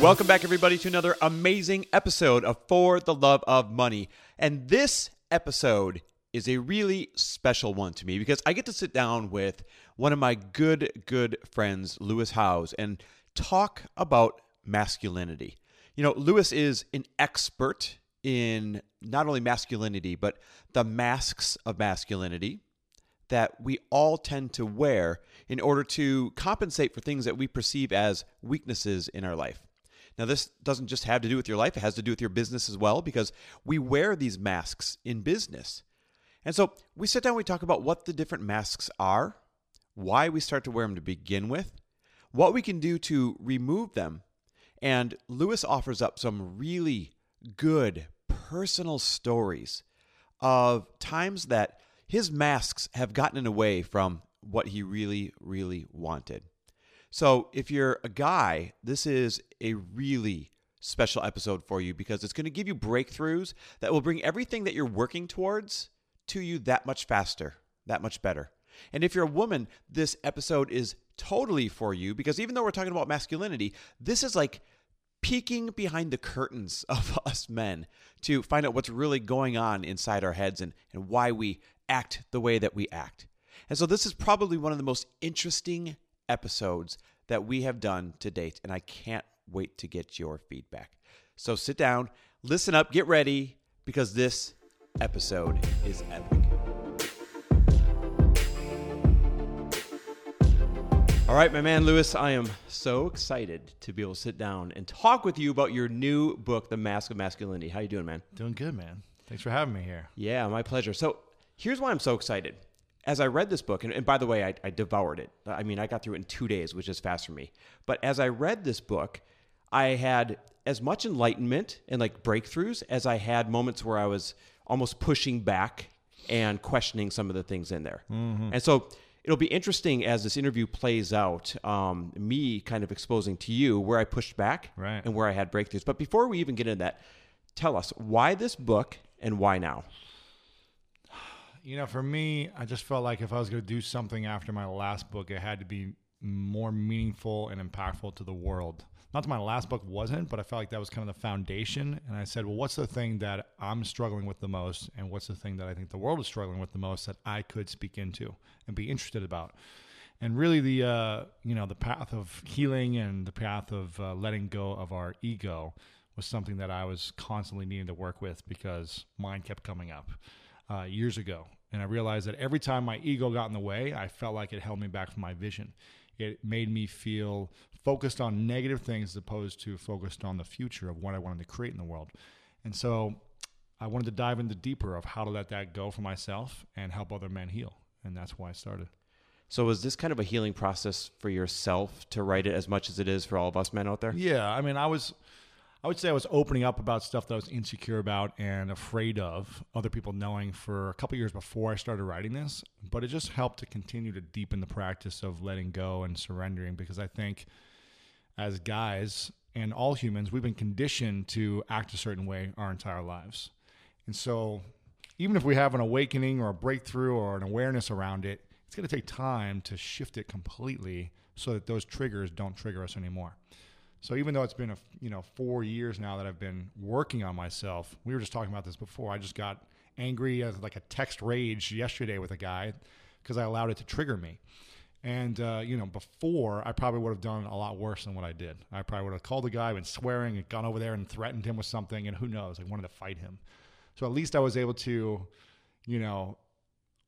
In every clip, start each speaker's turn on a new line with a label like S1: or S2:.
S1: Welcome back, everybody, to another amazing episode of For the Love of Money. And this episode is a really special one to me because I get to sit down with one of my good, good friends, Lewis Howes, and talk about masculinity. You know, Lewis is an expert in not only masculinity, but the masks of masculinity that we all tend to wear in order to compensate for things that we perceive as weaknesses in our life. Now, this doesn't just have to do with your life, it has to do with your business as well, because we wear these masks in business. And so we sit down, we talk about what the different masks are, why we start to wear them to begin with, what we can do to remove them. And Lewis offers up some really good personal stories of times that his masks have gotten away from what he really, really wanted. So, if you're a guy, this is a really special episode for you because it's going to give you breakthroughs that will bring everything that you're working towards to you that much faster, that much better. And if you're a woman, this episode is totally for you because even though we're talking about masculinity, this is like peeking behind the curtains of us men to find out what's really going on inside our heads and, and why we act the way that we act. And so, this is probably one of the most interesting episodes that we have done to date, and I can't wait to get your feedback. So sit down, listen up, get ready, because this episode is epic. All right, my man Lewis, I am so excited to be able to sit down and talk with you about your new book, The Mask of Masculinity. How you doing, man?
S2: Doing good, man. Thanks for having me here.
S1: Yeah, my pleasure. So here's why I'm so excited as I read this book, and, and by the way, I, I, devoured it. I mean, I got through it in two days, which is fast for me. But as I read this book, I had as much enlightenment and like breakthroughs as I had moments where I was almost pushing back and questioning some of the things in there. Mm-hmm. And so it'll be interesting as this interview plays out, um, me kind of exposing to you where I pushed back
S2: right.
S1: and where I had breakthroughs. But before we even get into that, tell us why this book and why now?
S2: You know, for me, I just felt like if I was going to do something after my last book, it had to be more meaningful and impactful to the world. Not that my last book wasn't, but I felt like that was kind of the foundation. And I said, well, what's the thing that I'm struggling with the most? And what's the thing that I think the world is struggling with the most that I could speak into and be interested about? And really, the uh, you know the path of healing and the path of uh, letting go of our ego was something that I was constantly needing to work with because mine kept coming up uh, years ago. And I realized that every time my ego got in the way, I felt like it held me back from my vision. It made me feel focused on negative things as opposed to focused on the future of what I wanted to create in the world. And so I wanted to dive into deeper of how to let that go for myself and help other men heal. And that's why I started.
S1: So was this kind of a healing process for yourself to write it as much as it is for all of us men out there?
S2: Yeah, I mean, I was I would say I was opening up about stuff that I was insecure about and afraid of other people knowing for a couple years before I started writing this. But it just helped to continue to deepen the practice of letting go and surrendering because I think as guys and all humans, we've been conditioned to act a certain way our entire lives. And so even if we have an awakening or a breakthrough or an awareness around it, it's going to take time to shift it completely so that those triggers don't trigger us anymore. So even though it's been a you know four years now that I've been working on myself, we were just talking about this before. I just got angry as like a text rage yesterday with a guy because I allowed it to trigger me. And uh, you know, before I probably would have done a lot worse than what I did. I probably would have called the guy, been swearing, and gone over there and threatened him with something, and who knows? I wanted to fight him. So at least I was able to, you know,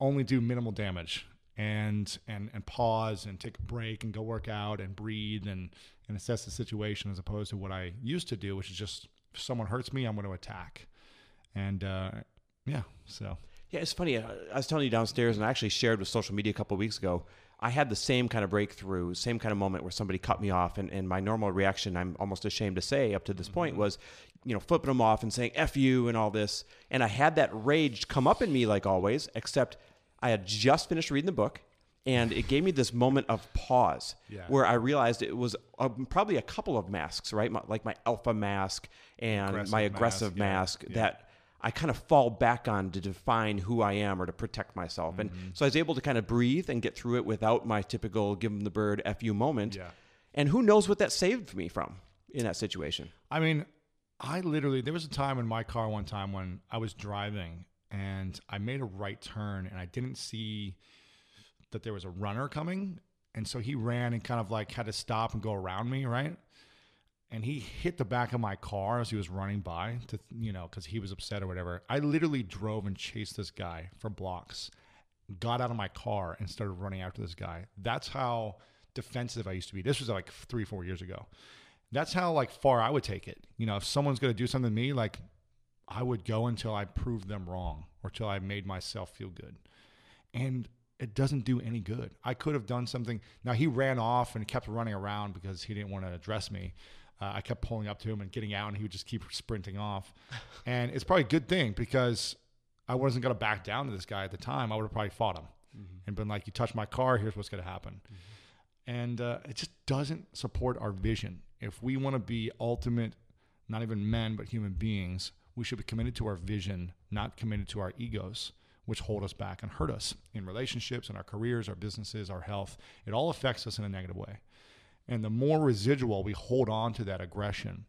S2: only do minimal damage and and and pause and take a break and go work out and breathe and and assess the situation as opposed to what I used to do, which is just if someone hurts me, I'm going to attack. And uh, yeah, so
S1: yeah, it's funny. I was telling you downstairs, and I actually shared with social media a couple weeks ago. I had the same kind of breakthrough, same kind of moment where somebody cut me off, and, and my normal reaction, I'm almost ashamed to say up to this point, was, you know, flipping them off and saying "f you" and all this. And I had that rage come up in me like always, except I had just finished reading the book, and it gave me this moment of pause
S2: Yeah.
S1: where I realized it was um, probably a couple of masks, right? My, like my alpha mask and
S2: Aggressive
S1: my aggressive
S2: yeah,
S1: mask
S2: yeah.
S1: that I kind of fall back on to define who I am or to protect myself. And
S2: Mm-hmm.
S1: so I was able to kind of breathe and get through it without my typical give 'em the bird fu moment.
S2: Yeah.
S1: And who knows what that saved me from in that situation?
S2: I mean, I literally there was a time in my car one time when I was driving and I made a right turn and I didn't see that there was a runner coming, and so he ran and kind of like had to stop and go around me, right? And he hit the back of my car as he was running by to you know because he was upset or whatever. I literally drove and chased this guy for blocks, got out of my car and started running after this guy. That's how defensive I used to be. This was like three four years ago that's how like far I would take it. You know, if someone's to do something to me, like I would go until I proved them wrong or till I made myself feel good. And it doesn't do any good. I could have done something. Now he ran off and kept running around because he didn't want to address me. Uh, I kept pulling up to him and getting out, and he would just keep sprinting off. And it's probably a good thing because I wasn't going to back down to this guy at the time. I would have probably fought him and been like, "You touch my car, here's what's going to happen." and uh, it just doesn't support our vision. If we want to be ultimate, not even men, but human beings, we should be committed to our vision, not committed to our egos, which hold us back and hurt us in relationships, in our careers, our businesses, our health. It all affects us in a negative way. And the more residual we hold on to that aggression,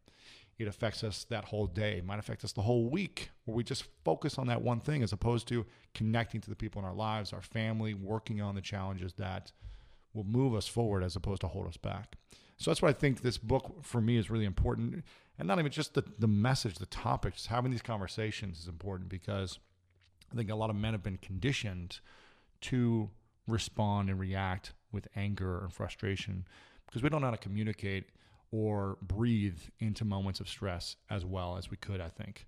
S2: it affects us that whole day. It might affect us the whole week, where we just focus on that one thing as opposed to connecting to the people in our lives, our family, working on the challenges that will move us forward as opposed to hold us back. So that's why I think this book for me is really important. And not even just the, the message, the topic, just having these conversations is important because I think a lot of men have been conditioned to respond and react with anger and frustration because we don't know how to communicate or breathe into moments of stress as well as we could, I think.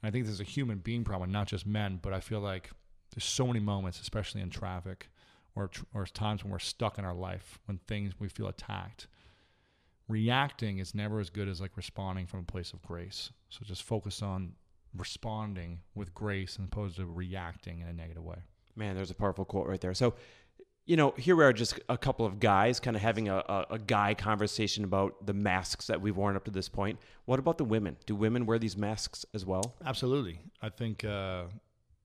S2: And I think this is a human being problem, not just men, but I feel like there's so many moments, especially in traffic or, or times when we're stuck in our life, when things we feel attacked. Reacting is never as good as like responding from a place of grace. So just focus on responding with grace as opposed to reacting in a negative way.
S1: Man, there's a powerful quote right there. So, you know, here we are, just a couple of guys kind of having a, a, a guy conversation about the masks that we've worn up to this point. What about the women? Do women wear these masks as well?
S2: Absolutely. I think, uh,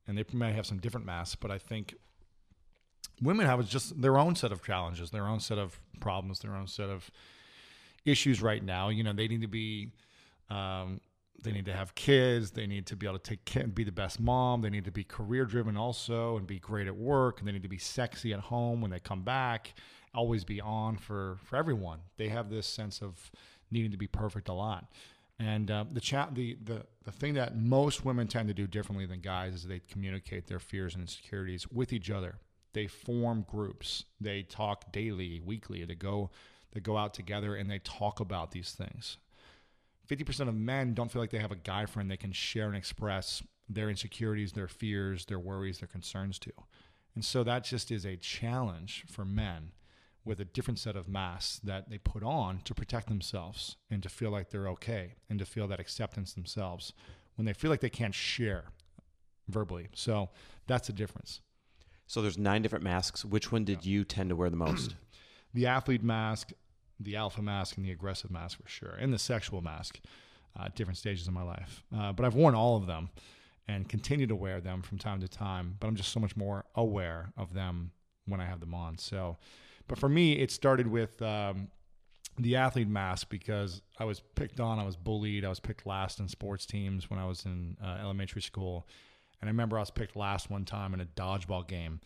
S2: and they may have some different masks, but I think women have just their own set of challenges, their own set of problems, their own set of issues right now. You know, they need to be, um, they need to have kids. They need to be able to take care, and be the best mom. They need to be career driven also and be great at work. And they need to be sexy at home when they come back. Always be on for for everyone. They have this sense of needing to be perfect a lot. And uh, the, chat, the the the thing that most women tend to do differently than guys is they communicate their fears and insecurities with each other. They form groups. They talk daily, weekly. They go they go out together and they talk about these things. 50% of men don't feel like they have a guy friend they can share and express their insecurities, their fears, their worries, their concerns to. And so that just is a challenge for men with a different set of masks that they put on to protect themselves and to feel like they're okay and to feel that acceptance themselves when they feel like they can't share verbally. So that's the difference.
S1: So there's nine different masks. Which one did you tend to wear the most?
S2: the athlete mask, the alpha mask, and the aggressive mask for sure, and the sexual mask uh, at different stages of my life. Uh, but I've worn all of them and continue to wear them from time to time. But I'm just so much more aware of them when I have them on. So, but for me, it started with um, the athlete mask because I was picked on, I was bullied, I was picked last in sports teams when I was in uh, elementary school. And I remember I was picked last one time in a dodgeball game.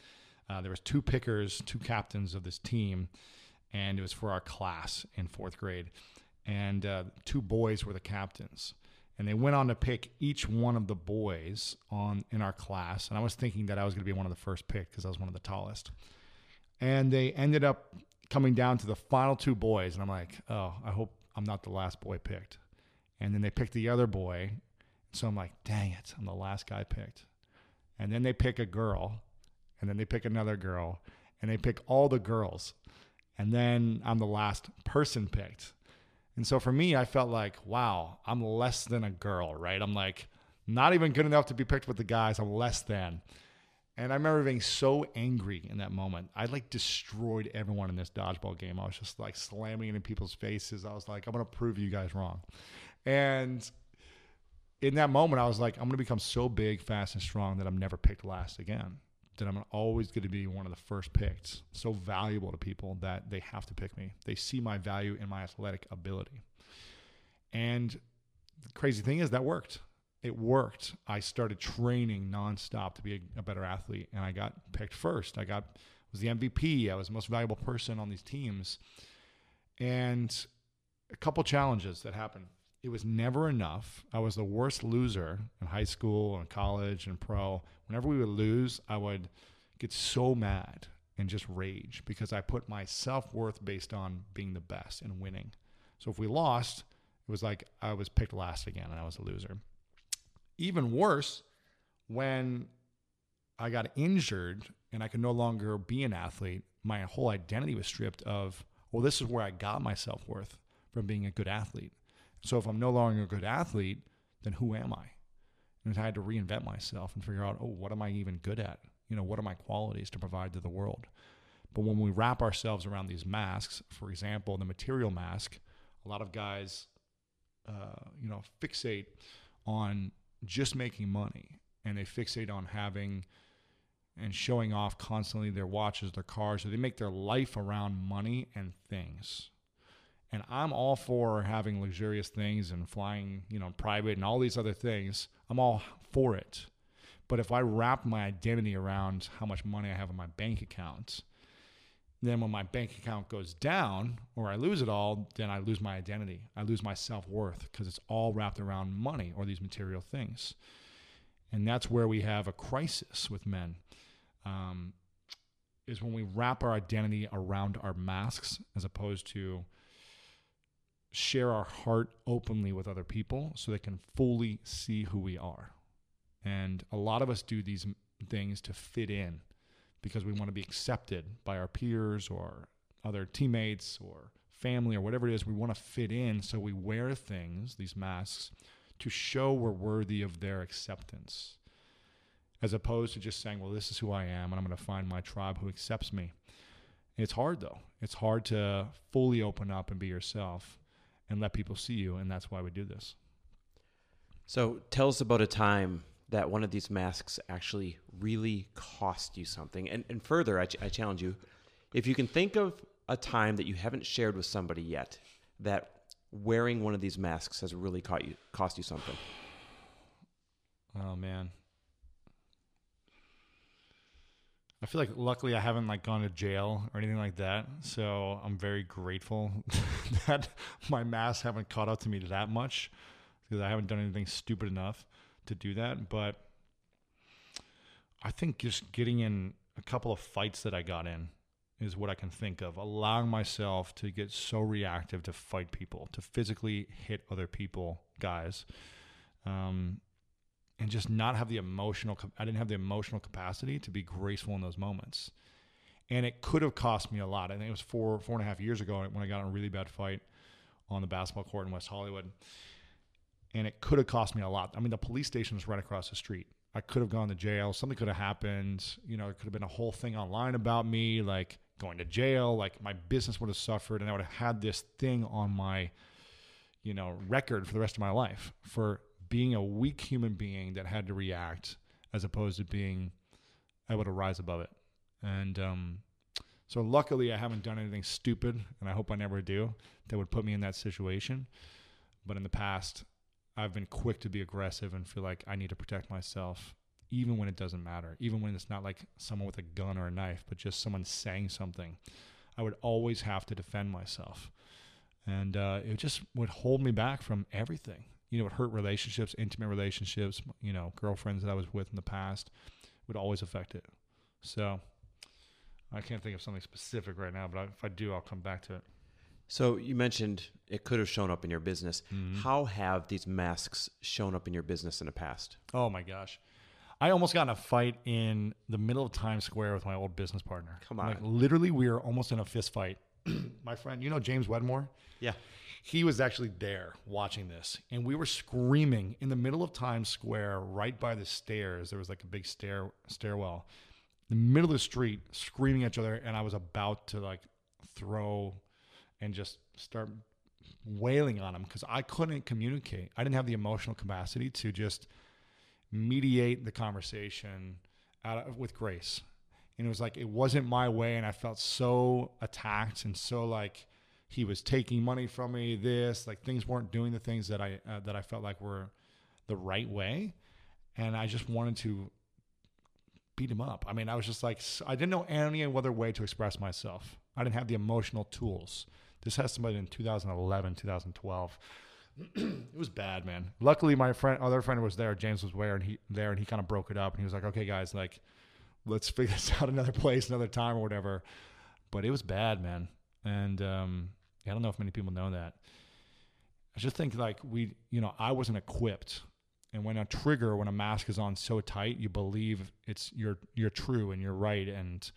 S2: Uh, there was two pickers, two captains of this team, and it was for our class in fourth grade. And uh, two boys were the captains, and they went on to pick each one of the boys on in our class. And I was thinking that I was going to be one of the first picked because I was one of the tallest. And they ended up coming down to the final two boys, and I'm like, oh, I hope I'm not the last boy picked. And then they picked the other boy, so I'm like, dang it, I'm the last guy picked. And then they pick a girl, and then they pick another girl, and they pick all the girls. And then I'm the last person picked. And so for me, I felt like, wow, I'm less than a girl, right? I'm like not even good enough to be picked with the guys. I'm less than. And I remember being so angry in that moment. I like destroyed everyone in this dodgeball game. I was just like slamming it in people's faces. I was like, I'm going to prove you guys wrong. And in that moment, I was like, I'm going to become so big, fast, and strong that I'm never picked last again. That I'm always going to be one of the first picked. So valuable to people that they have to pick me. They see my value in my athletic ability. And the crazy thing is, that worked it worked. I started training nonstop to be a, a, better athlete, and I got picked first. I got was the MVP. I was the most valuable person on these teams, and a couple challenges that happened. It was never enough. I was the worst loser in high school and college and pro. Whenever we would lose, I would get so mad and just rage because I put my self worth based on being the best and winning. So if we lost, it was like I was picked last again and I was a loser even worse when I got injured and I could no longer be an athlete, my whole identity was stripped of, well, this is where I got my self worth from being a good athlete. So if I'm no longer a good athlete, then who am I? And I had to reinvent myself and figure out, oh, what am I even good at? You know, what are my qualities to provide to the world? But when we wrap ourselves around these masks, for example, the material mask, a lot of guys, uh, you know, fixate on just making money and they fixate on having and showing off constantly their watches, their cars. So they make their life around money and things. And I'm all for having luxurious things and flying, you know, private and all these other things. I'm all for it. But if I wrap my identity around how much money I have in my bank account, then when my bank account goes down or I lose it all, then I lose my identity. I lose my self worth because it's all wrapped around money or these material things. And that's where we have a crisis with men. Um, is when we wrap our identity around our masks as opposed to share our heart openly with other people so they can fully see who we are. And a lot of us do these things to fit in because we want to be accepted by our peers or other teammates or family or whatever it is. We want to fit in, so we wear things, these masks, to show we're worthy of their acceptance, as opposed to just saying, well, this is who I am, and I'm going to find my tribe who accepts me. It's hard, though. It's hard to fully open up and be yourself and let people see you, and that's why we do this.
S1: So tell us about a time that one of these masks actually really cost you something. And, and further, I, ch- I challenge you if you can think of a time that you haven't shared with somebody yet that wearing one of these masks has really cost you, cost you something.
S2: Oh, man. I feel like luckily I haven't like gone to jail or anything like that. So I'm very grateful that my masks haven't caught up to me that much because I haven't done anything stupid enough to do that. But I think just getting in a couple of fights that I got in is what I can think of. Allowing myself to get so reactive to fight people, to physically hit other people, guys, um, and just not have the emotional. I didn't have the emotional capacity to be graceful in those moments, and it could have cost me a lot. I think it was four four and a half years ago when I got in a really bad fight on the basketball court in West Hollywood and it could have cost me a lot. I mean, the police station was right across the street. I could have gone to jail. Something could have happened. You know, it could have been a whole thing online about me, like going to jail. Like my business would have suffered, and I would have had this thing on my, you know, record for the rest of my life for being a weak human being that had to react, as opposed to being able to rise above it. And um, so, luckily, I haven't done anything stupid, and I hope I never do that would put me in that situation. But in the past, I've been quick to be aggressive and feel like I need to protect myself, even when it doesn't matter, even when it's not like someone with a gun or a knife, but just someone saying something. I would always have to defend myself. And uh, it just would hold me back from everything. You know, it hurt relationships, intimate relationships, you know, girlfriends that I was with in the past would always affect it. So I can't think of something specific right now, but if I do, I'll come back to it.
S1: So you mentioned it could have shown up in your business. Mm-hmm. How have these masks shown up in your business in the past?
S2: Oh my gosh. I almost got in a fight in the middle of Times Square with my old business partner.
S1: Come on.
S2: Like literally, we were almost in a fist fight. my friend, you know James Wedmore?
S1: Yeah.
S2: He was actually there watching this, and we were screaming in the middle of Times Square, right by the stairs. There was like a big stair stairwell, the middle of the street, screaming at each other, and I was about to like throw and just start wailing on him because I couldn't communicate. I didn't have the emotional capacity to just mediate the conversation out of, with grace. And it was like it wasn't my way, and I felt so attacked and so like he was taking money from me. This like things weren't doing the things that I uh, that I felt like were the right way, and I just wanted to beat him up. I mean, I was just like I didn't know any other way to express myself. I didn't have the emotional tools. This has been in 2011, 2012. it was bad, man. Luckily, my friend, other friend was there. James was there, and he there, and he kind of broke it up. And he was like, "Okay, guys, like, let's figure this out another place, another time, or whatever." But it was bad, man. And um, I don't know if many people know that. I just think like we, you know, I wasn't equipped. And when a trigger, when a mask is on so tight, you believe it's you're you're true and you're right, and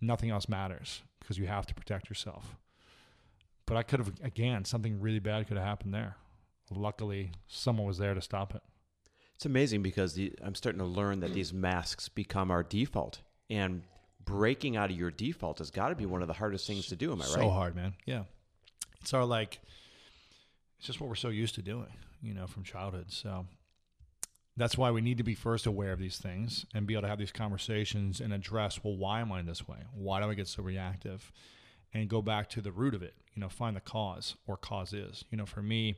S2: nothing else matters because you have to protect yourself. But I could have again something really bad could have happened there. Luckily, someone was there to stop it.
S1: It's amazing because the, I'm starting to learn that these masks become our default, and breaking out of your default has got to be one of the hardest things to do. Am I right?
S2: so hard, man. Yeah, it's our like, it's just what we're so used to doing, you know, from childhood. So that's why we need to be first aware of these things and be able to have these conversations and address, well, why am I this way? Why do I get so reactive? And go back to the root of it. You know, find the cause or causes. You know, for me,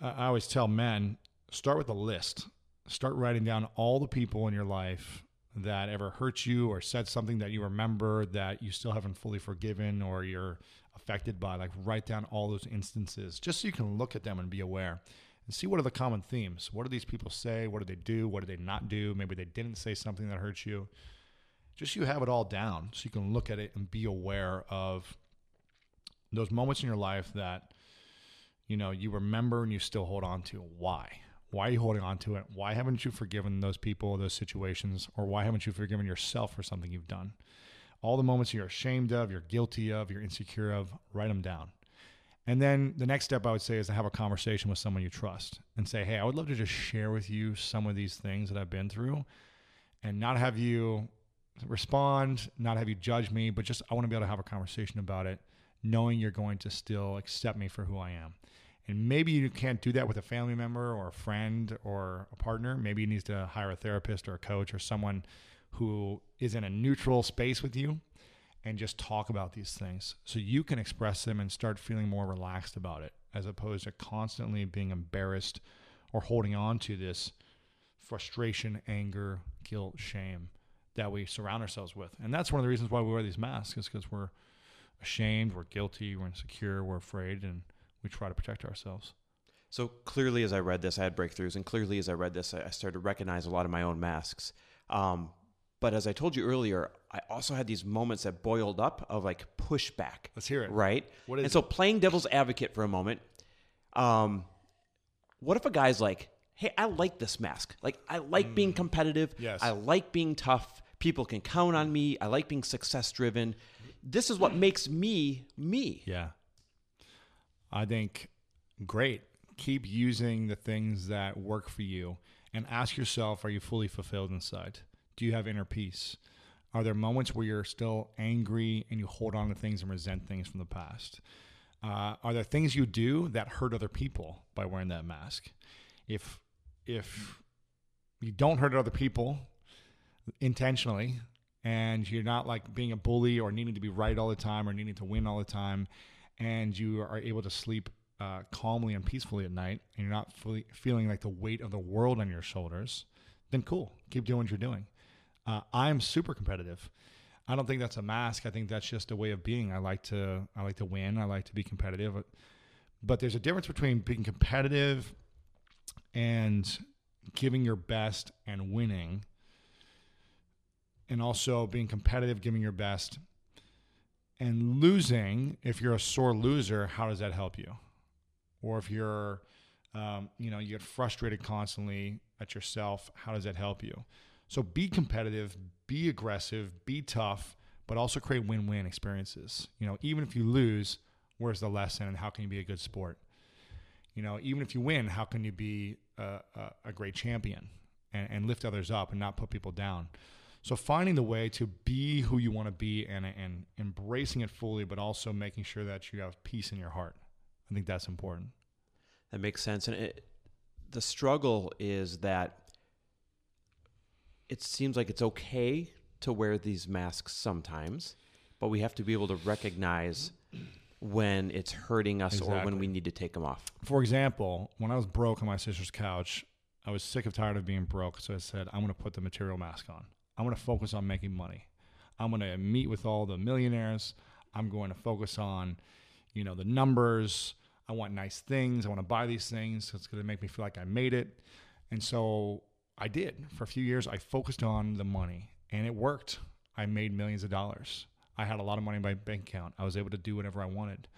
S2: I always tell men start with a list. Start writing down all the people in your life that ever hurt you or said something that you remember that you still haven't fully forgiven or you're affected by. Like, write down all those instances just so you can look at them and be aware and see what are the common themes. What do these people say? What do they do? What do they not do? Maybe they didn't say something that hurts you. Just you have it all down so you can look at it and be aware of those moments in your life that you know you remember and you still hold on to why why are you holding on to it why haven't you forgiven those people those situations or why haven't you forgiven yourself for something you've done all the moments you're ashamed of you're guilty of you're insecure of write them down and then the next step i would say is to have a conversation with someone you trust and say hey i would love to just share with you some of these things that i've been through and not have you respond not have you judge me but just i want to be able to have a conversation about it knowing you're going to still accept me for who I am. And maybe you can't do that with a family member or a friend or a partner. Maybe you need to hire a therapist or a coach or someone who is in a neutral space with you and just talk about these things so you can express them and start feeling more relaxed about it as opposed to constantly being embarrassed or holding on to this frustration, anger, guilt, shame that we surround ourselves with. And that's one of the reasons why we wear these masks is because we're ashamed, we're guilty, we're insecure, we're afraid, and we try to protect ourselves.
S1: So clearly, as I read this, I had breakthroughs, and clearly, as I read this, I started to recognize a lot of my own masks. Um, but as I told you earlier, I also had these moments that boiled up of like pushback.
S2: Let's hear it.
S1: Right.
S2: What is
S1: and so, playing devil's advocate for a moment, um, what if a guy's like, "Hey, I like this mask. Like, I like being competitive.
S2: Yes.
S1: I like being tough. People can count on me. I like being success driven. This is what makes me me."
S2: Yeah. I think great. Keep using the things that work for you and ask yourself are you fully fulfilled inside? Do you have inner peace? Are there moments where you're still angry and you hold on to things and resent things from the past? Uh, are there things you do that hurt other people by wearing that mask? If if you don't hurt other people intentionally, and you're not like being a bully or needing to be right all the time or needing to win all the time, and you are able to sleep uh, calmly and peacefully at night, and you're not fully feeling like the weight of the world on your shoulders, then cool, keep doing what you're doing. Uh, I'm super competitive. I don't think that's a mask. I think that's just a way of being. I like to I like to win. I like to be competitive. But there's a difference between being competitive and giving your best and winning and also being competitive, giving your best and losing. If you're a sore loser, how does that help you? Or if you're Um, you know, you get frustrated constantly at yourself. How does that help you? So be competitive, be aggressive, be tough, but also create win-win experiences. You know, even if you lose, where's the lesson and how can you be a good sport? You know, even if you win, how can you be a, a, a great champion and, and lift others up and not put people down? So finding the way to be who you want to be and, and embracing it fully, but also making sure that you have peace in your heart. I think that's important.
S1: That makes sense. And it, the struggle is that it seems like it's okay to wear these masks sometimes, but we have to be able to recognize when it's hurting us or when we need to take them off.
S2: For example, when I was broke on my sister's couch, I was sick of tired of being broke. So I said, I'm going to put the material mask on. I'm going to focus on making money. I'm going to meet with all the millionaires. I'm going to focus on, you know, the numbers. I want nice things. I want to buy these things. It's going to make me feel like I made it. And so I did. For a few years, I focused on the money and it worked. I made millions of dollars. I had a lot of money in my bank account. I was able to do whatever I wanted.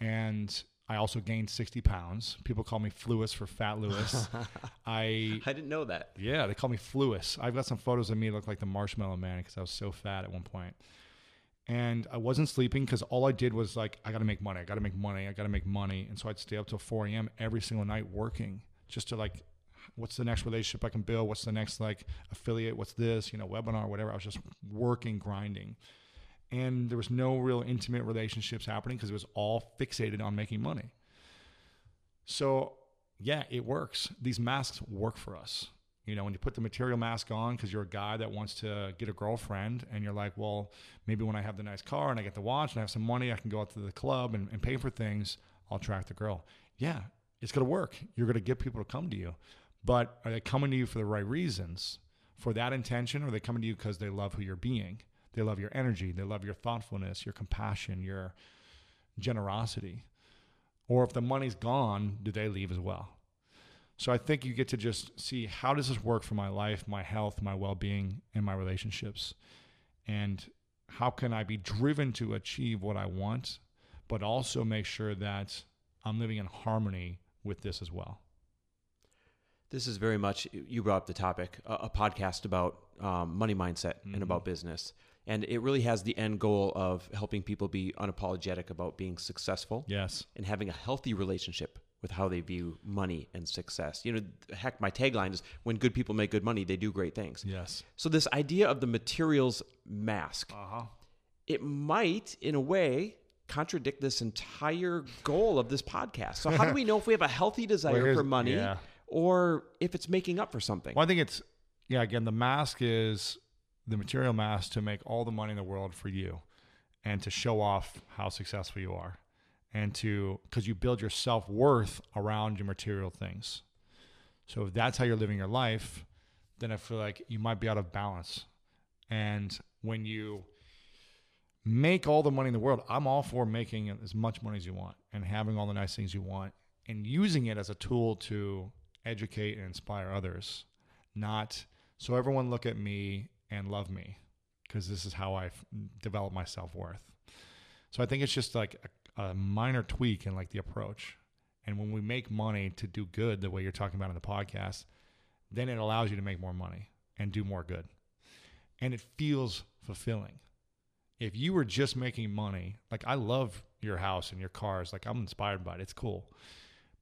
S2: And I also gained 60 pounds. People call me Fluis for Fat Lewis. I
S1: I didn't know that.
S2: yeah, they call me Fluis. I've got some photos of me look like the Marshmallow Man because I was so fat at one point. And I wasn't sleeping because all I did was like, I got to make money. I got to make money. I got to make money. And so I'd stay up till 4 a.m. every single night working just to like, what's the next relationship I can build? What's the next like affiliate? What's this, you know, webinar, whatever. I was just working, grinding. And there was no real intimate relationships happening because it was all fixated on making money. So yeah, it works. These masks work for us. You know, when you put the material mask on because you're a guy that wants to get a girlfriend and you're like, well, maybe when I have the nice car and I get the watch and I have some money, I can go out to the club and, and pay for things, I'll attract the girl. Yeah, it's going to work. You're going to get people to come to you. But are they coming to you for the right reasons? For that intention, or are they coming to you because they love who you're being? They love your energy. They love your thoughtfulness, your compassion, your generosity. Or if the money's gone, do they leave as well? So I think you get to just see how does this work for my life, my health, my well-being, and my relationships, and how can I be driven to achieve what I want, but also make sure that I'm living in harmony with this as well.
S1: This is very much, you brought up the topic, a, a podcast about um, money mindset and about business. And it really has the end goal of helping people be unapologetic about being successful
S2: Yes.
S1: and having a healthy relationship with how they view money and success. You know, heck, my tagline is when good people make good money, they do great things.
S2: Yes.
S1: So, this idea of the materials mask,
S2: Uh huh.
S1: it might, in a way, contradict this entire goal of this podcast. So, how do we know if we have a healthy desire for money
S2: yeah.
S1: Or if it's making up for something?
S2: Well, I think it's yeah. Again, the mask is the material mask to make all the money in the world for you, and to show off how successful you are, and to because you build your self worth around your material things. So if that's how you're living your life, then I feel like you might be out of balance. And when you make all the money in the world, I'm all for making as much money as you want and having all the nice things you want and using it as a tool to educate and inspire others, not so everyone look at me and love me because this is how I've developed my self worth. So I think it's just like a, a minor tweak in like the approach. And when we make money to do good, the way you're talking about in the podcast, then it allows you to make more money and do more good. And it feels fulfilling. If you were just making money, like I love your house and your cars, like I'm inspired by it. It's cool.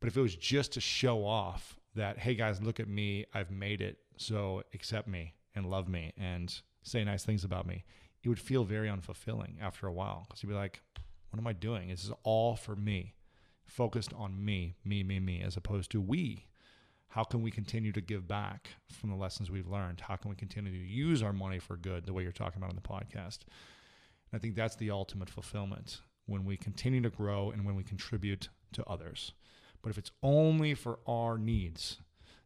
S2: But if it was just to show off that, hey guys, look at me, I've made it, so accept me and love me and say nice things about me, it would feel very unfulfilling after a while because you'd be like, what am I doing? This is all for me, focused on me, me, me, me, as opposed to we. How can we continue to give back from the lessons we've learned? How can we continue to use our money for good, the way you're talking about on the podcast? And I think that's the ultimate fulfillment when we continue to grow and when we contribute to others. But if it's only for our needs,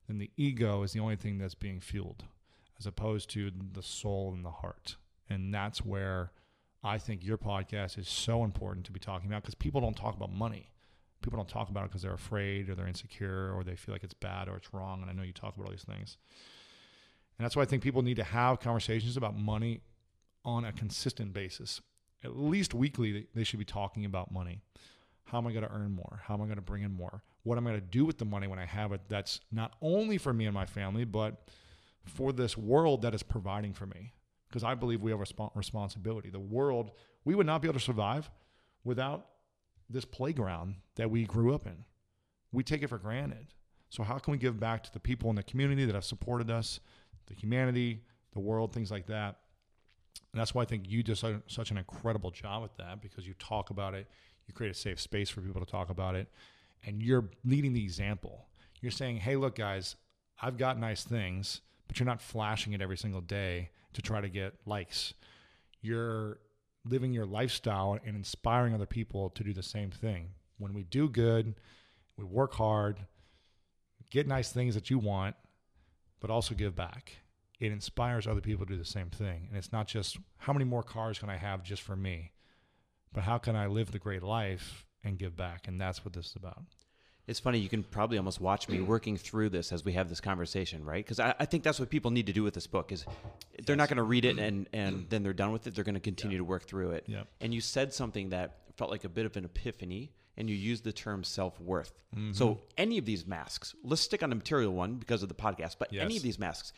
S2: then the ego is the only thing that's being fueled as opposed to the soul and the heart. And that's where I think your podcast is so important to be talking about because people don't talk about money. People don't talk about it because they're afraid or they're insecure or they feel like it's bad or it's wrong. And I know you talk about all these things. And that's why I think people need to have conversations about money on a consistent basis. At least weekly, they- should be talking about money. How am I going to earn more? How am I going to bring in more? What am I going to do with the money when I have it? That's not only for me and my family, but for this world that is providing for me. Because I believe we have a resp- responsibility. The world, we would not be able to survive without this playground that we grew up in. We take it for granted. So, how can we give back to the people in the community that have supported us, the humanity, the world, things like that? And that's why I think you do such, such an incredible job with that because you talk about it, you create a safe space for people to talk about it, and you're leading the example. You're saying, hey, look, guys, I've got nice things, but you're not flashing it every single day to try to get likes. You're living your lifestyle and inspiring other people to do the same thing. When we do good, we work hard, get nice things that you want, but also give back. It inspires other people to do the same thing. And it's not just how many more cars can I have just for me, but how can I live the great life and give back? And that's what this is about.
S1: It's funny, you can probably almost watch me working through this as we have this conversation, right? Because I, I, think that's what people need to do with this book is they're not going to read it and, and then they're done with it. They're going to continue yeah. to work through it.
S2: Yep.
S1: And you said something that felt like a bit of an epiphany and you used the term self-worth. Mm-hmm. So any of these masks, let's stick on the material one because of the podcast, but yes. any of these masks,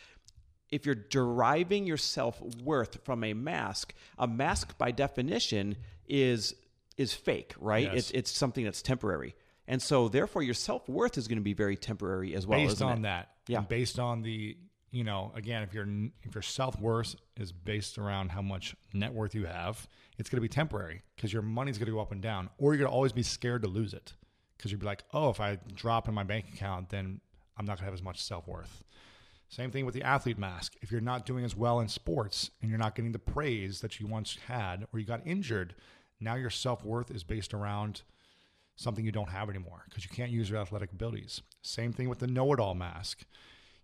S1: if you're deriving your self-worth from a mask, a mask by definition is is fake, right? Yes. It's it's something that's temporary. And so therefore your self-worth is going to be very temporary as well
S2: based on
S1: it?
S2: that.
S1: Yeah.
S2: Based on the you know, again, if your if your self-worth is based around how much net worth you have, it's going to be temporary because your money's going to go up and down, or you're going to always be scared to lose it because you'd be like, oh, if I drop in my bank account, then I'm not going to have as much self-worth. Same thing with the athlete mask. If you're not doing as well in sports and you're not getting the praise that you once had, or you got injured, now your self worth is based around something you don't have anymore because you can't use your athletic abilities. Same thing with the know it all mask.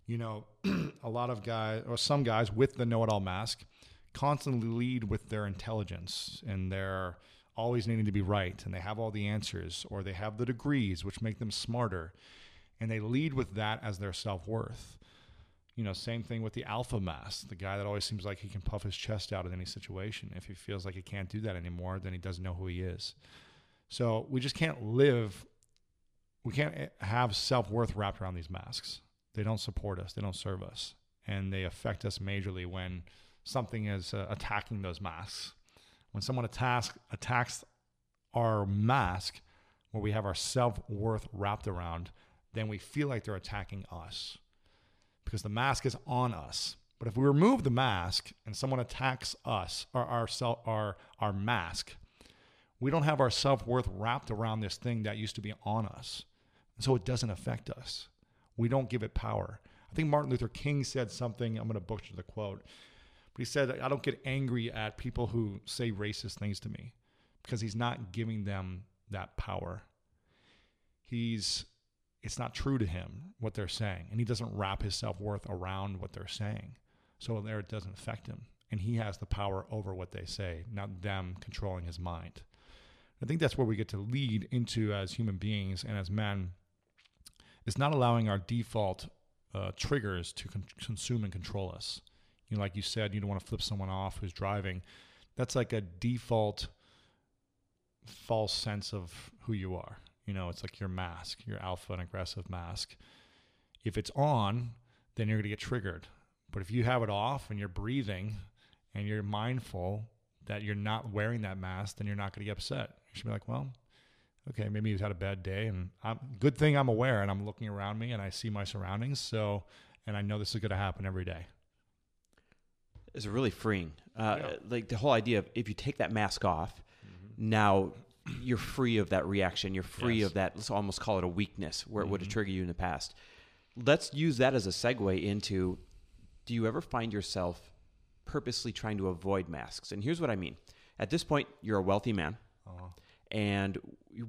S2: You know, a lot of guys, or some guys with the know it all mask, constantly lead with their intelligence and their always needing to be right and they have all the answers or they have the degrees which make them smarter and they lead with that as their self-worth you know, same thing with the alpha mask, the guy that always seems like he can puff his chest out in any situation. If he feels like he can't do that anymore, then he doesn't know who he is. So we just can't live, we can't have self worth wrapped around these masks. They don't support us, they don't serve us, and they affect us majorly when something is uh, attacking those masks. When someone attacks, attacks our mask, where we have our self worth wrapped around, then we feel like they're attacking us because the mask is on us. But if we remove the mask and someone attacks us or our self, our our mask, we don't have our self worth wrapped around this thing that used to be on us, and so it doesn't affect us. We don't give it power. I think Martin Luther King said something. I'm going to butcher the quote, but he said, "I don't get angry at people who say racist things to me because he's not giving them that power. He's it's not true to him what they're saying, and he doesn't wrap his self worth around what they're saying. So there it doesn't affect him, and he has the power over what they say, not them controlling his mind. I think that's where we get to lead into as human beings and as men. Is not allowing our default uh, triggers to con- consume and control us. You know, like you said, you don't want to flip someone off who's driving. That's like a default false sense of who you are. You know, it's like your mask, your alpha and aggressive mask. If it's on, then you're going to get triggered. But if you have it off and you're breathing and you're mindful that you're not wearing that mask, then you're not going to get upset. You should be like, well, okay, maybe he's had a bad day, and I'm, good thing I'm aware and I'm looking around me and I see my surroundings. So, and I know this is going to happen every day.
S1: It's really freeing. Uh, yeah. Like the whole idea of if you take that mask off, mm-hmm. now you're free of that reaction. You're free yes. of that. Let's almost call it a weakness where mm-hmm. it would have triggered you in the past. Let's use that as a segue into do you ever find yourself purposely trying to avoid masks? And here's what I mean. At this point, you're a wealthy man. Uh-huh. And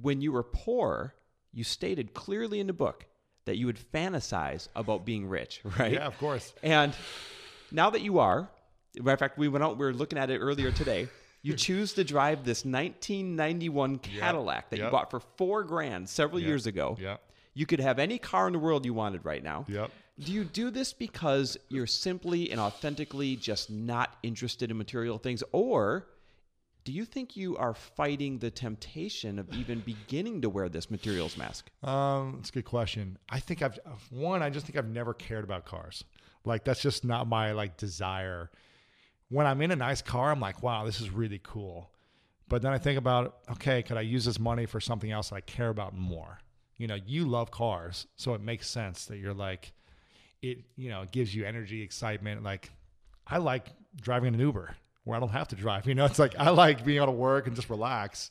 S1: when you were poor, you stated clearly in the book that you would fantasize about being rich, right?
S2: Yeah, of course.
S1: And now that you are, matter of fact, we went out, we were looking at it earlier today. You choose to drive this 1991 Cadillac yep. that yep. you bought for four grand several yep. years ago.
S2: Yeah.
S1: You could have any car in the world you wanted right now.
S2: Yep.
S1: Do you do this because you're simply and authentically just not interested in material things, or do you think you are fighting the temptation of even beginning to wear this materials mask?
S2: Um, it's a good question. I think I've one. I just think I've never cared about cars. Like that's just not my like desire. When I'm in a nice car, I'm like, wow, this is really cool. But then I think about, okay, could I use this money for something else that I care about more? You know, you love cars, so it makes sense that you're like, it. You know, it gives you energy, excitement. Like, I like driving an Uber where I don't have to drive. You know, it's like I like being able to work and just relax.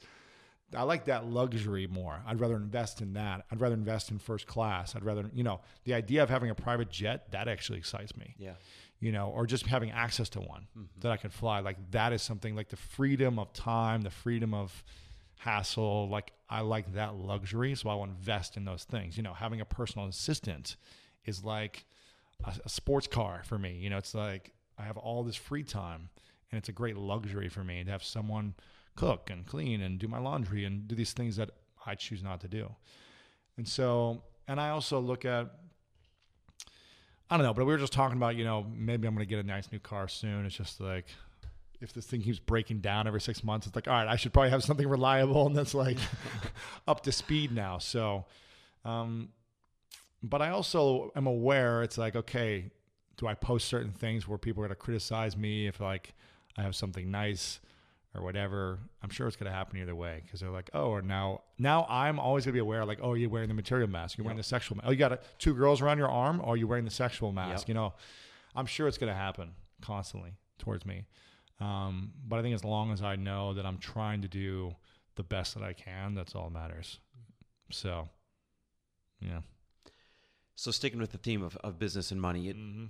S2: I like that luxury more. I'd rather invest in that. I'd rather invest in first class. I'd rather, you know, the idea of having a private jet, that actually excites me.
S1: Yeah.
S2: You know, or just having access to one mm-hmm. that I could fly. Like that is something like the freedom of time, the freedom of hassle. Like I like that luxury. So I will invest in those things. You know, having a personal assistant is like a, a sports car for me. You know, it's like I have all this free time and it's a great luxury for me to have someone cook and clean and do my laundry and do these things that I choose not to do. And so, and I also look at, I don't know, but we were just talking about, you know, maybe I'm going to get a nice new car soon. It's just like, if this thing keeps breaking down every six months, it's like, all right, I should probably have something reliable and that's like up to speed now. So, um, but I also am aware it's like, okay, do I post certain things where people are going to criticize me if like I have something nice or whatever? I'm sure it's going to happen either way because they're like, oh, or now now I'm always going to be aware like, oh, you're wearing the material mask, you're yep. wearing the sexual mask. Oh, you got a, two girls around your arm, or you're wearing the sexual mask. Yep. You know, I'm sure it's going to happen constantly towards me. Um, but I think as long as I know that I'm trying to do the best that I can, that's all that matters. So, yeah.
S1: So sticking with the theme of, of business and money, it, mm-hmm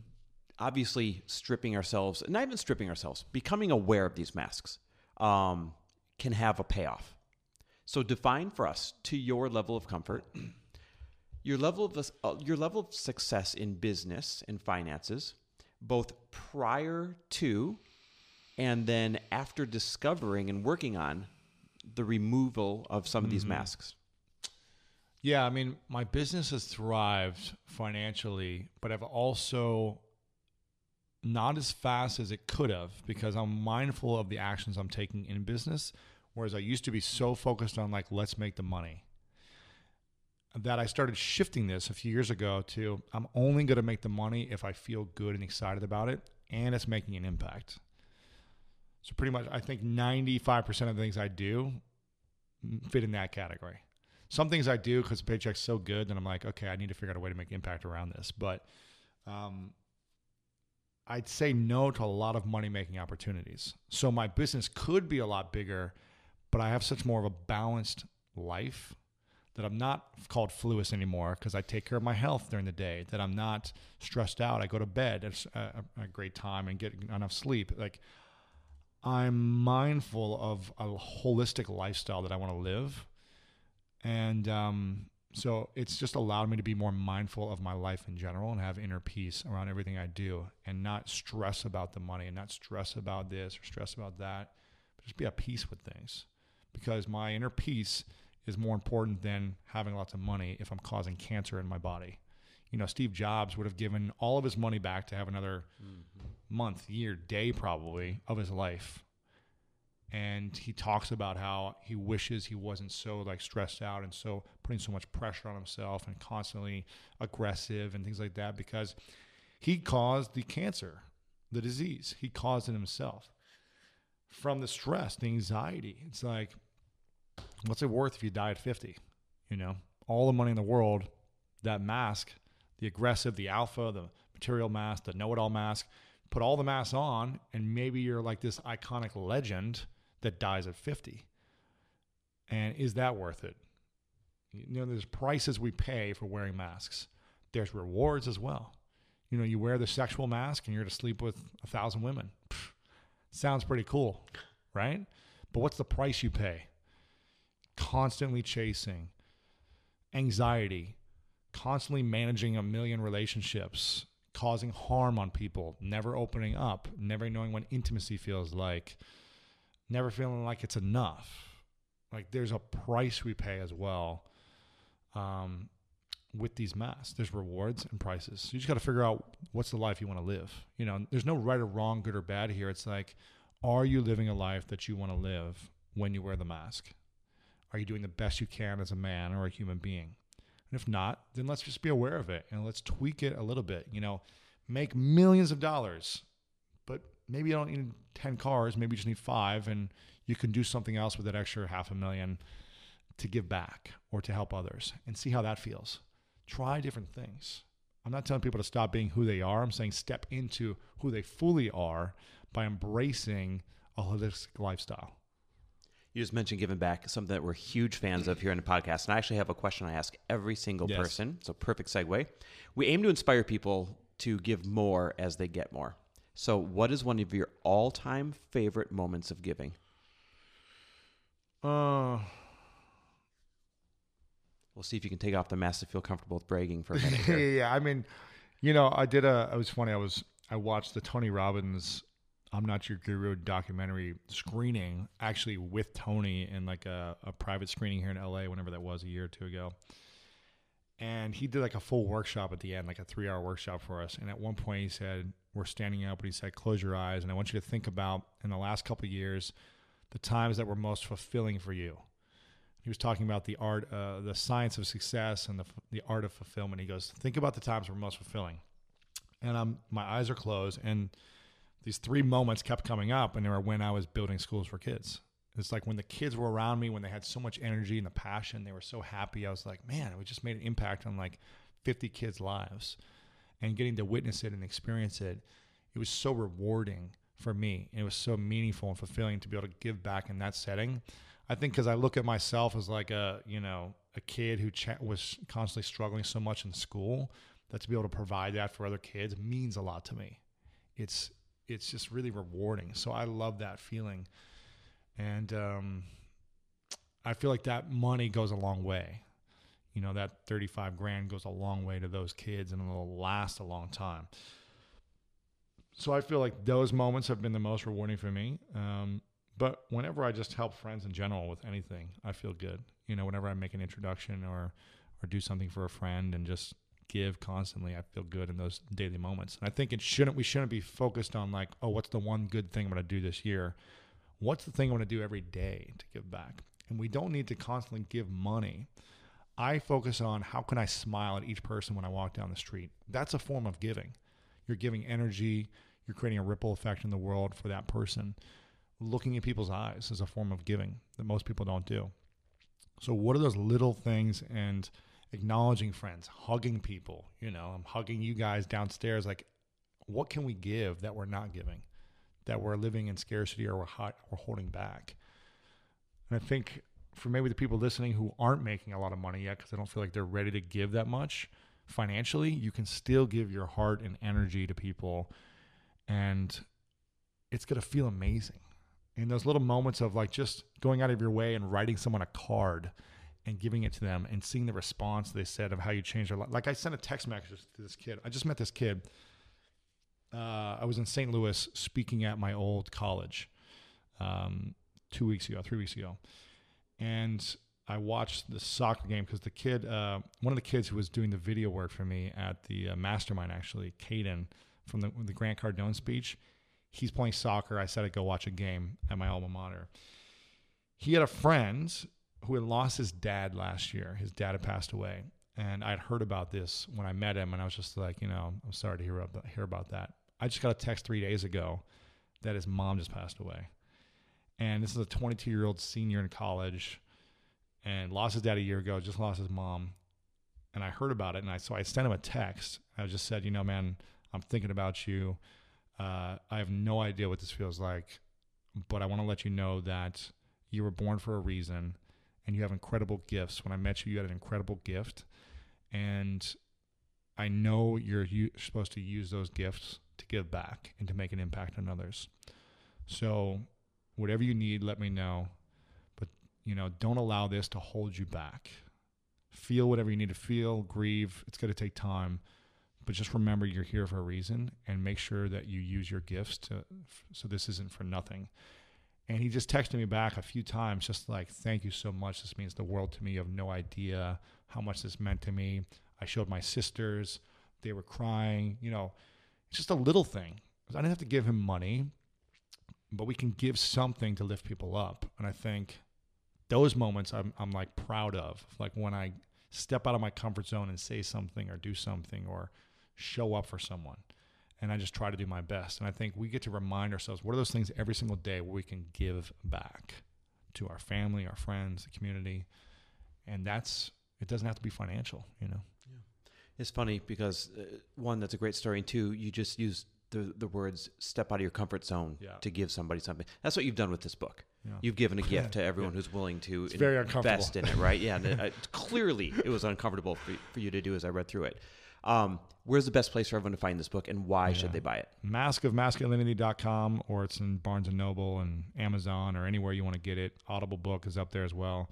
S1: obviously stripping ourselves, not even stripping ourselves, becoming aware of these masks um, can have a payoff. So define for us to your level of comfort, your level of uh, your level of success in business and finances, both prior to and then after discovering and working on the removal of some of these mm-hmm. masks.
S2: Yeah, I mean, my business has thrived financially, but I've also not as fast as it could have because I'm mindful of the actions I'm taking in business. Whereas I used to be so focused on like, let's make the money that I started shifting this a few years ago to I'm only going to make the money if I feel good and excited about it and it's making an impact. So pretty much I think 95% of the things I do fit in that category. Some things I do because the paycheck's so good that I'm like, okay, I need to figure out a way to make impact around this. But um, I'd say no to a lot of money making opportunities. So my business could be a lot bigger, but I have such more of a balanced life that I'm not called fluous anymore because I take care of my health during the day, that I'm not stressed out. I go to bed at a, a great time and get enough sleep. Like I'm mindful of a holistic lifestyle that I want to live. And um, so it's just allowed me to be more mindful of my life in general and have inner peace around everything I do and not stress about the money and not stress about this or stress about that, but just be at peace with things. Because my inner peace is more important than having lots of money if I'm causing cancer in my body. You know, Steve Jobs would have given all of his money back to have another mm-hmm. month, year, day probably of his life and he talks about how he wishes he wasn't so like stressed out and so putting so much pressure on himself and constantly aggressive and things like that because he caused the cancer the disease. He caused it himself. From the stress the anxiety it's like what's it worth if you die at 50 you know? All the money in the world that mask the aggressive the alpha the material mask the know-it-all mask put all the masks on and maybe you're like this iconic legend that dies at 50. And is that worth it? You know, there's prices we pay for wearing masks. There's rewards as well. You know, you wear the sexual mask and you're to sleep with a thousand women. Pfft, sounds pretty cool, right? But what's the price you pay? Constantly chasing, anxiety, constantly managing a million relationships, causing harm on people, never opening up, never knowing what intimacy feels like never feeling like it's enough. Like there's a price we pay as well um, with these masks. There's rewards and prices. So you just got to figure out what's the life you want to live. You know, there's no right or wrong, good or bad here. It's like, Are you living a life that you want to live when you wear the mask? Are you doing the best you can as a man or a human being? And if not, then let's just be aware of it and let's tweak it a little bit. You know, make millions of dollars, maybe you don't need 10 cars, maybe you just need five, and you can do something else with that extra half a million to give back or to help others and see how that feels. Try different things. I'm not telling people to stop being who they are. I'm saying step into who they fully are by embracing a holistic lifestyle.
S1: You just mentioned giving back, something that we're huge fans of here in the podcast. And I actually have a question I ask every single
S2: Yes.
S1: person. So, perfect segue. We aim to inspire people to give more as they get more. So, what is one of your all time favorite moments of giving?
S2: Uh,
S1: We'll see if you can take off the mask to feel comfortable with bragging for a minute
S2: yeah, yeah. I mean, you know, I did a. It was funny. I was. I watched the Tony Robbins "I'm Not Your Guru" documentary screening, actually with Tony in like a, a private screening here in LA, whenever that was, a year or two ago. And he did like a full workshop at the end, like a three hour workshop for us. And at one point, he said, "We're standing up," but he said, "Close your eyes," and I want you to think about in the last couple years, the times that were most fulfilling for you he was talking about the art, uh, the science of success and the, the art of fulfillment. He goes, think about the times were most fulfilling. And I'm, my eyes are closed. And these three moments kept coming up. And they were when I was building schools for kids. It's like when the kids were around me, when they had so much energy and the passion, they were so happy. I was like, man, we just made an impact on like 50 kids' lives. And getting to witness it and experience it, it was so rewarding for me. And it was so meaningful and fulfilling to be able to give back in that setting. I think because I look at myself as like a you know a kid who ch- was constantly struggling so much in school that to be able to provide that for other kids means a lot to me. It's it's just really rewarding. So I love that feeling, and um, I feel like that money goes a long way. You know that thirty five grand goes a long way to those kids, and it'll last a long time. So I feel like those moments have been the most rewarding for me. Um, but whenever I just help friends in general with anything, I feel good. You know, whenever I make an introduction or or do something for a friend and just give constantly, I feel good in those daily moments. And I think it shouldn't we shouldn't be focused on like, oh, what's the one good thing I'm going to do this year? What's the thing I want to do every day to give back? And we don't need to constantly give money. I focus on how can I smile at each person when I walk down the street. That's a form of giving. You're giving energy, you're creating a ripple effect in the world for that person looking at people's eyes is a form of giving that most people don't do. So, what are those little things and acknowledging friends, hugging people? You know, I'm hugging you guys downstairs. Like, what can we give that we're not giving, that we're living in scarcity or we're, hot, we're holding back? And I think for maybe the people listening who aren't making a lot of money yet because they don't feel like they're ready to give that much financially, you can still give your heart and energy to people, and it's going to feel amazing in those little moments of like just going out of your way and writing someone a card and giving it to them and seeing the response they said of how you changed their life. Like I sent a text message to this kid. I just met this kid. Uh, I was in St. Louis speaking at my old college um, two weeks ago, three weeks ago, and I watched the soccer game because the kid, uh, one of the kids who was doing the video work for me at the uh, mastermind, actually, Caden from the, the Grant Cardone speech, he's playing soccer. I said I'd go watch a game at my alma mater. He had a friend who had lost his dad last year. His dad had passed away. And I'd heard about this when I met him, and I was just like, you know, I'm sorry to hear about, hear about that. I just got a text three days ago that his mom just passed away. And this is a 22 year old senior in college and lost his dad a year ago, just lost his mom. And I heard about it. And I, so I sent him a text. I just said, you know, man, I'm thinking about you. Uh, I have no idea what this feels like, but I want to let you know that you were born for a reason and you have incredible gifts. When I met you, you had an incredible gift. And I know you're supposed to use those gifts to give back and to make an impact on others. So, whatever you need, let me know. But, you know, don't allow this to hold you back. Feel whatever you need to feel, grieve. It's going to take time but just remember you're here for a reason and make sure that you use your gifts to so this isn't for nothing and he just texted me back a few times just like thank you so much this means the world to me you have no idea how much this meant to me i showed my sisters they were crying you know it's just a little thing i didn't have to give him money but we can give something to lift people up. And I think those moments I'm, I'm like proud of, like when I step out of my comfort zone and say something or do something or show up for someone. And I just try to do my best. And I think we get to remind ourselves what are those things every single day where we can give back to our family, our friends, the community. And that's, it doesn't have to be financial, you know?
S1: It's funny because uh, one, that's a great story, and two, you just use the the words "step out of your comfort zone"
S2: Yeah.
S1: to give somebody something. That's what you've done with this book.
S2: Yeah.
S1: You've given a gift to everyone who's willing to
S2: It's
S1: invest in it, right? Yeah, and uh, clearly it was uncomfortable for, for you to do as I read through it. Um, where's the best place for everyone to find this book, and why should they buy it?
S2: maskofmasculinity.com or it's in Barnes and Noble and Amazon or anywhere you want to get it. Audible book is up there as well.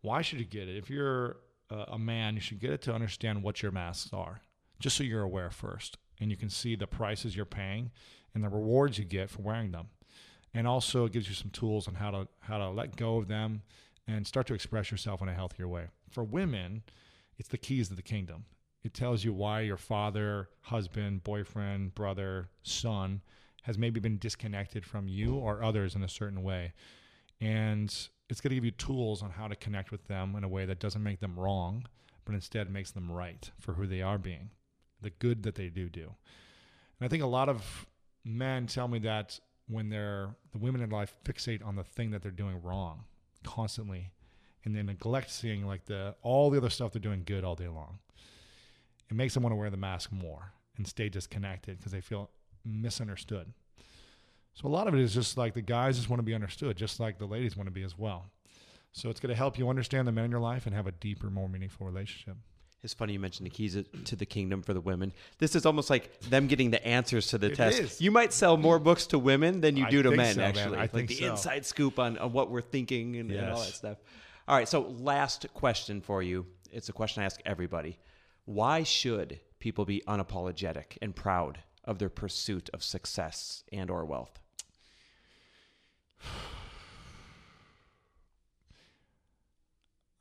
S2: Why should you get it? If you're uh, a man, you should get it to understand what your masks are, just so you're aware first and you can see the prices you're paying and the rewards you get for wearing them. And also it gives you some tools on how to how to let go of them and start to express yourself in a healthier way. For women, it's the keys to the kingdom. It tells you why your father, husband, boyfriend, brother, son has maybe been disconnected from you or others in a certain way. And it's going to give you tools on how to connect with them in a way that doesn't make them wrong, but instead makes them right for who they are being, the good that they do do. And I think a lot of men tell me that when they're the women in life fixate on the thing that they're doing wrong constantly and they neglect seeing like the all the other stuff they're doing good all day long it makes them want to wear the mask more and stay disconnected because they feel misunderstood. So a lot of it is just like the guys just want to be understood, just like the ladies want to be as well. So it's going to help you understand the men in your life and have a deeper, more meaningful relationship.
S1: It's funny you mentioned the keys to the kingdom for the women. This is almost like them getting the answers to the
S2: It
S1: test.
S2: is.
S1: You might sell more books to women than you
S2: I
S1: do to
S2: think
S1: men,
S2: so, man.
S1: actually.
S2: I
S1: like
S2: think
S1: the
S2: so.
S1: inside scoop on, on what we're thinking and, and all that stuff. All right, so last question for you. It's a question I ask everybody. Why should people be unapologetic and proud of their pursuit of success and or wealth?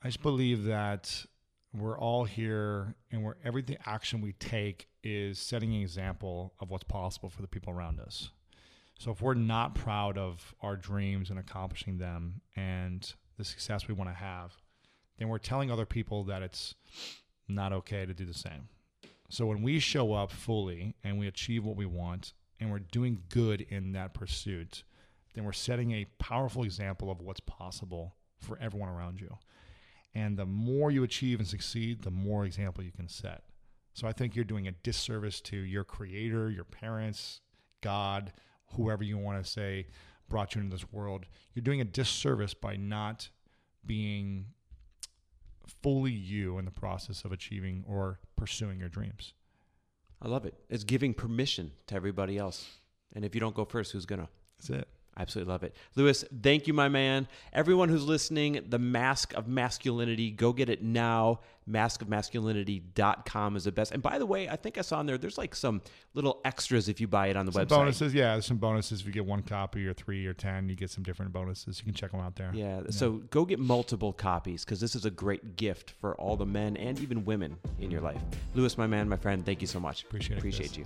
S2: I just believe that we're all here and where everything action we take is setting an example of what's possible for the people around us. So if we're not proud of our dreams and accomplishing them and the success we want to have, then we're telling other people that it's not okay to do the same. So when we show up fully and we achieve what we want and we're doing good in that pursuit, then we're setting a powerful example of what's possible for everyone around you. And the more you achieve and succeed, the more example you can set. So I think you're doing a disservice to your creator, your parents, God, whoever you want to say brought you into this world. You're doing a disservice by not being fully you in the process of achieving or pursuing your dreams.
S1: I love it. It's giving permission to everybody else. And if you don't go first, who's going to?
S2: That's it.
S1: I absolutely love it. Lewis, thank you, my man. Everyone who's listening, The Mask of Masculinity, go get it now. Maskofmasculinity.com is the best. And by the way, I think I saw on there, there's like some little extras if you buy it on the
S2: Some
S1: website.
S2: bonuses, yeah. There's some bonuses if you get one copy or three or ten. You get some different bonuses. You can check them out there.
S1: Yeah, so go get multiple copies because this is a great gift for all the men and even women in your life. Lewis, my man, my friend, thank you so much.
S2: Appreciate it,
S1: Appreciate you.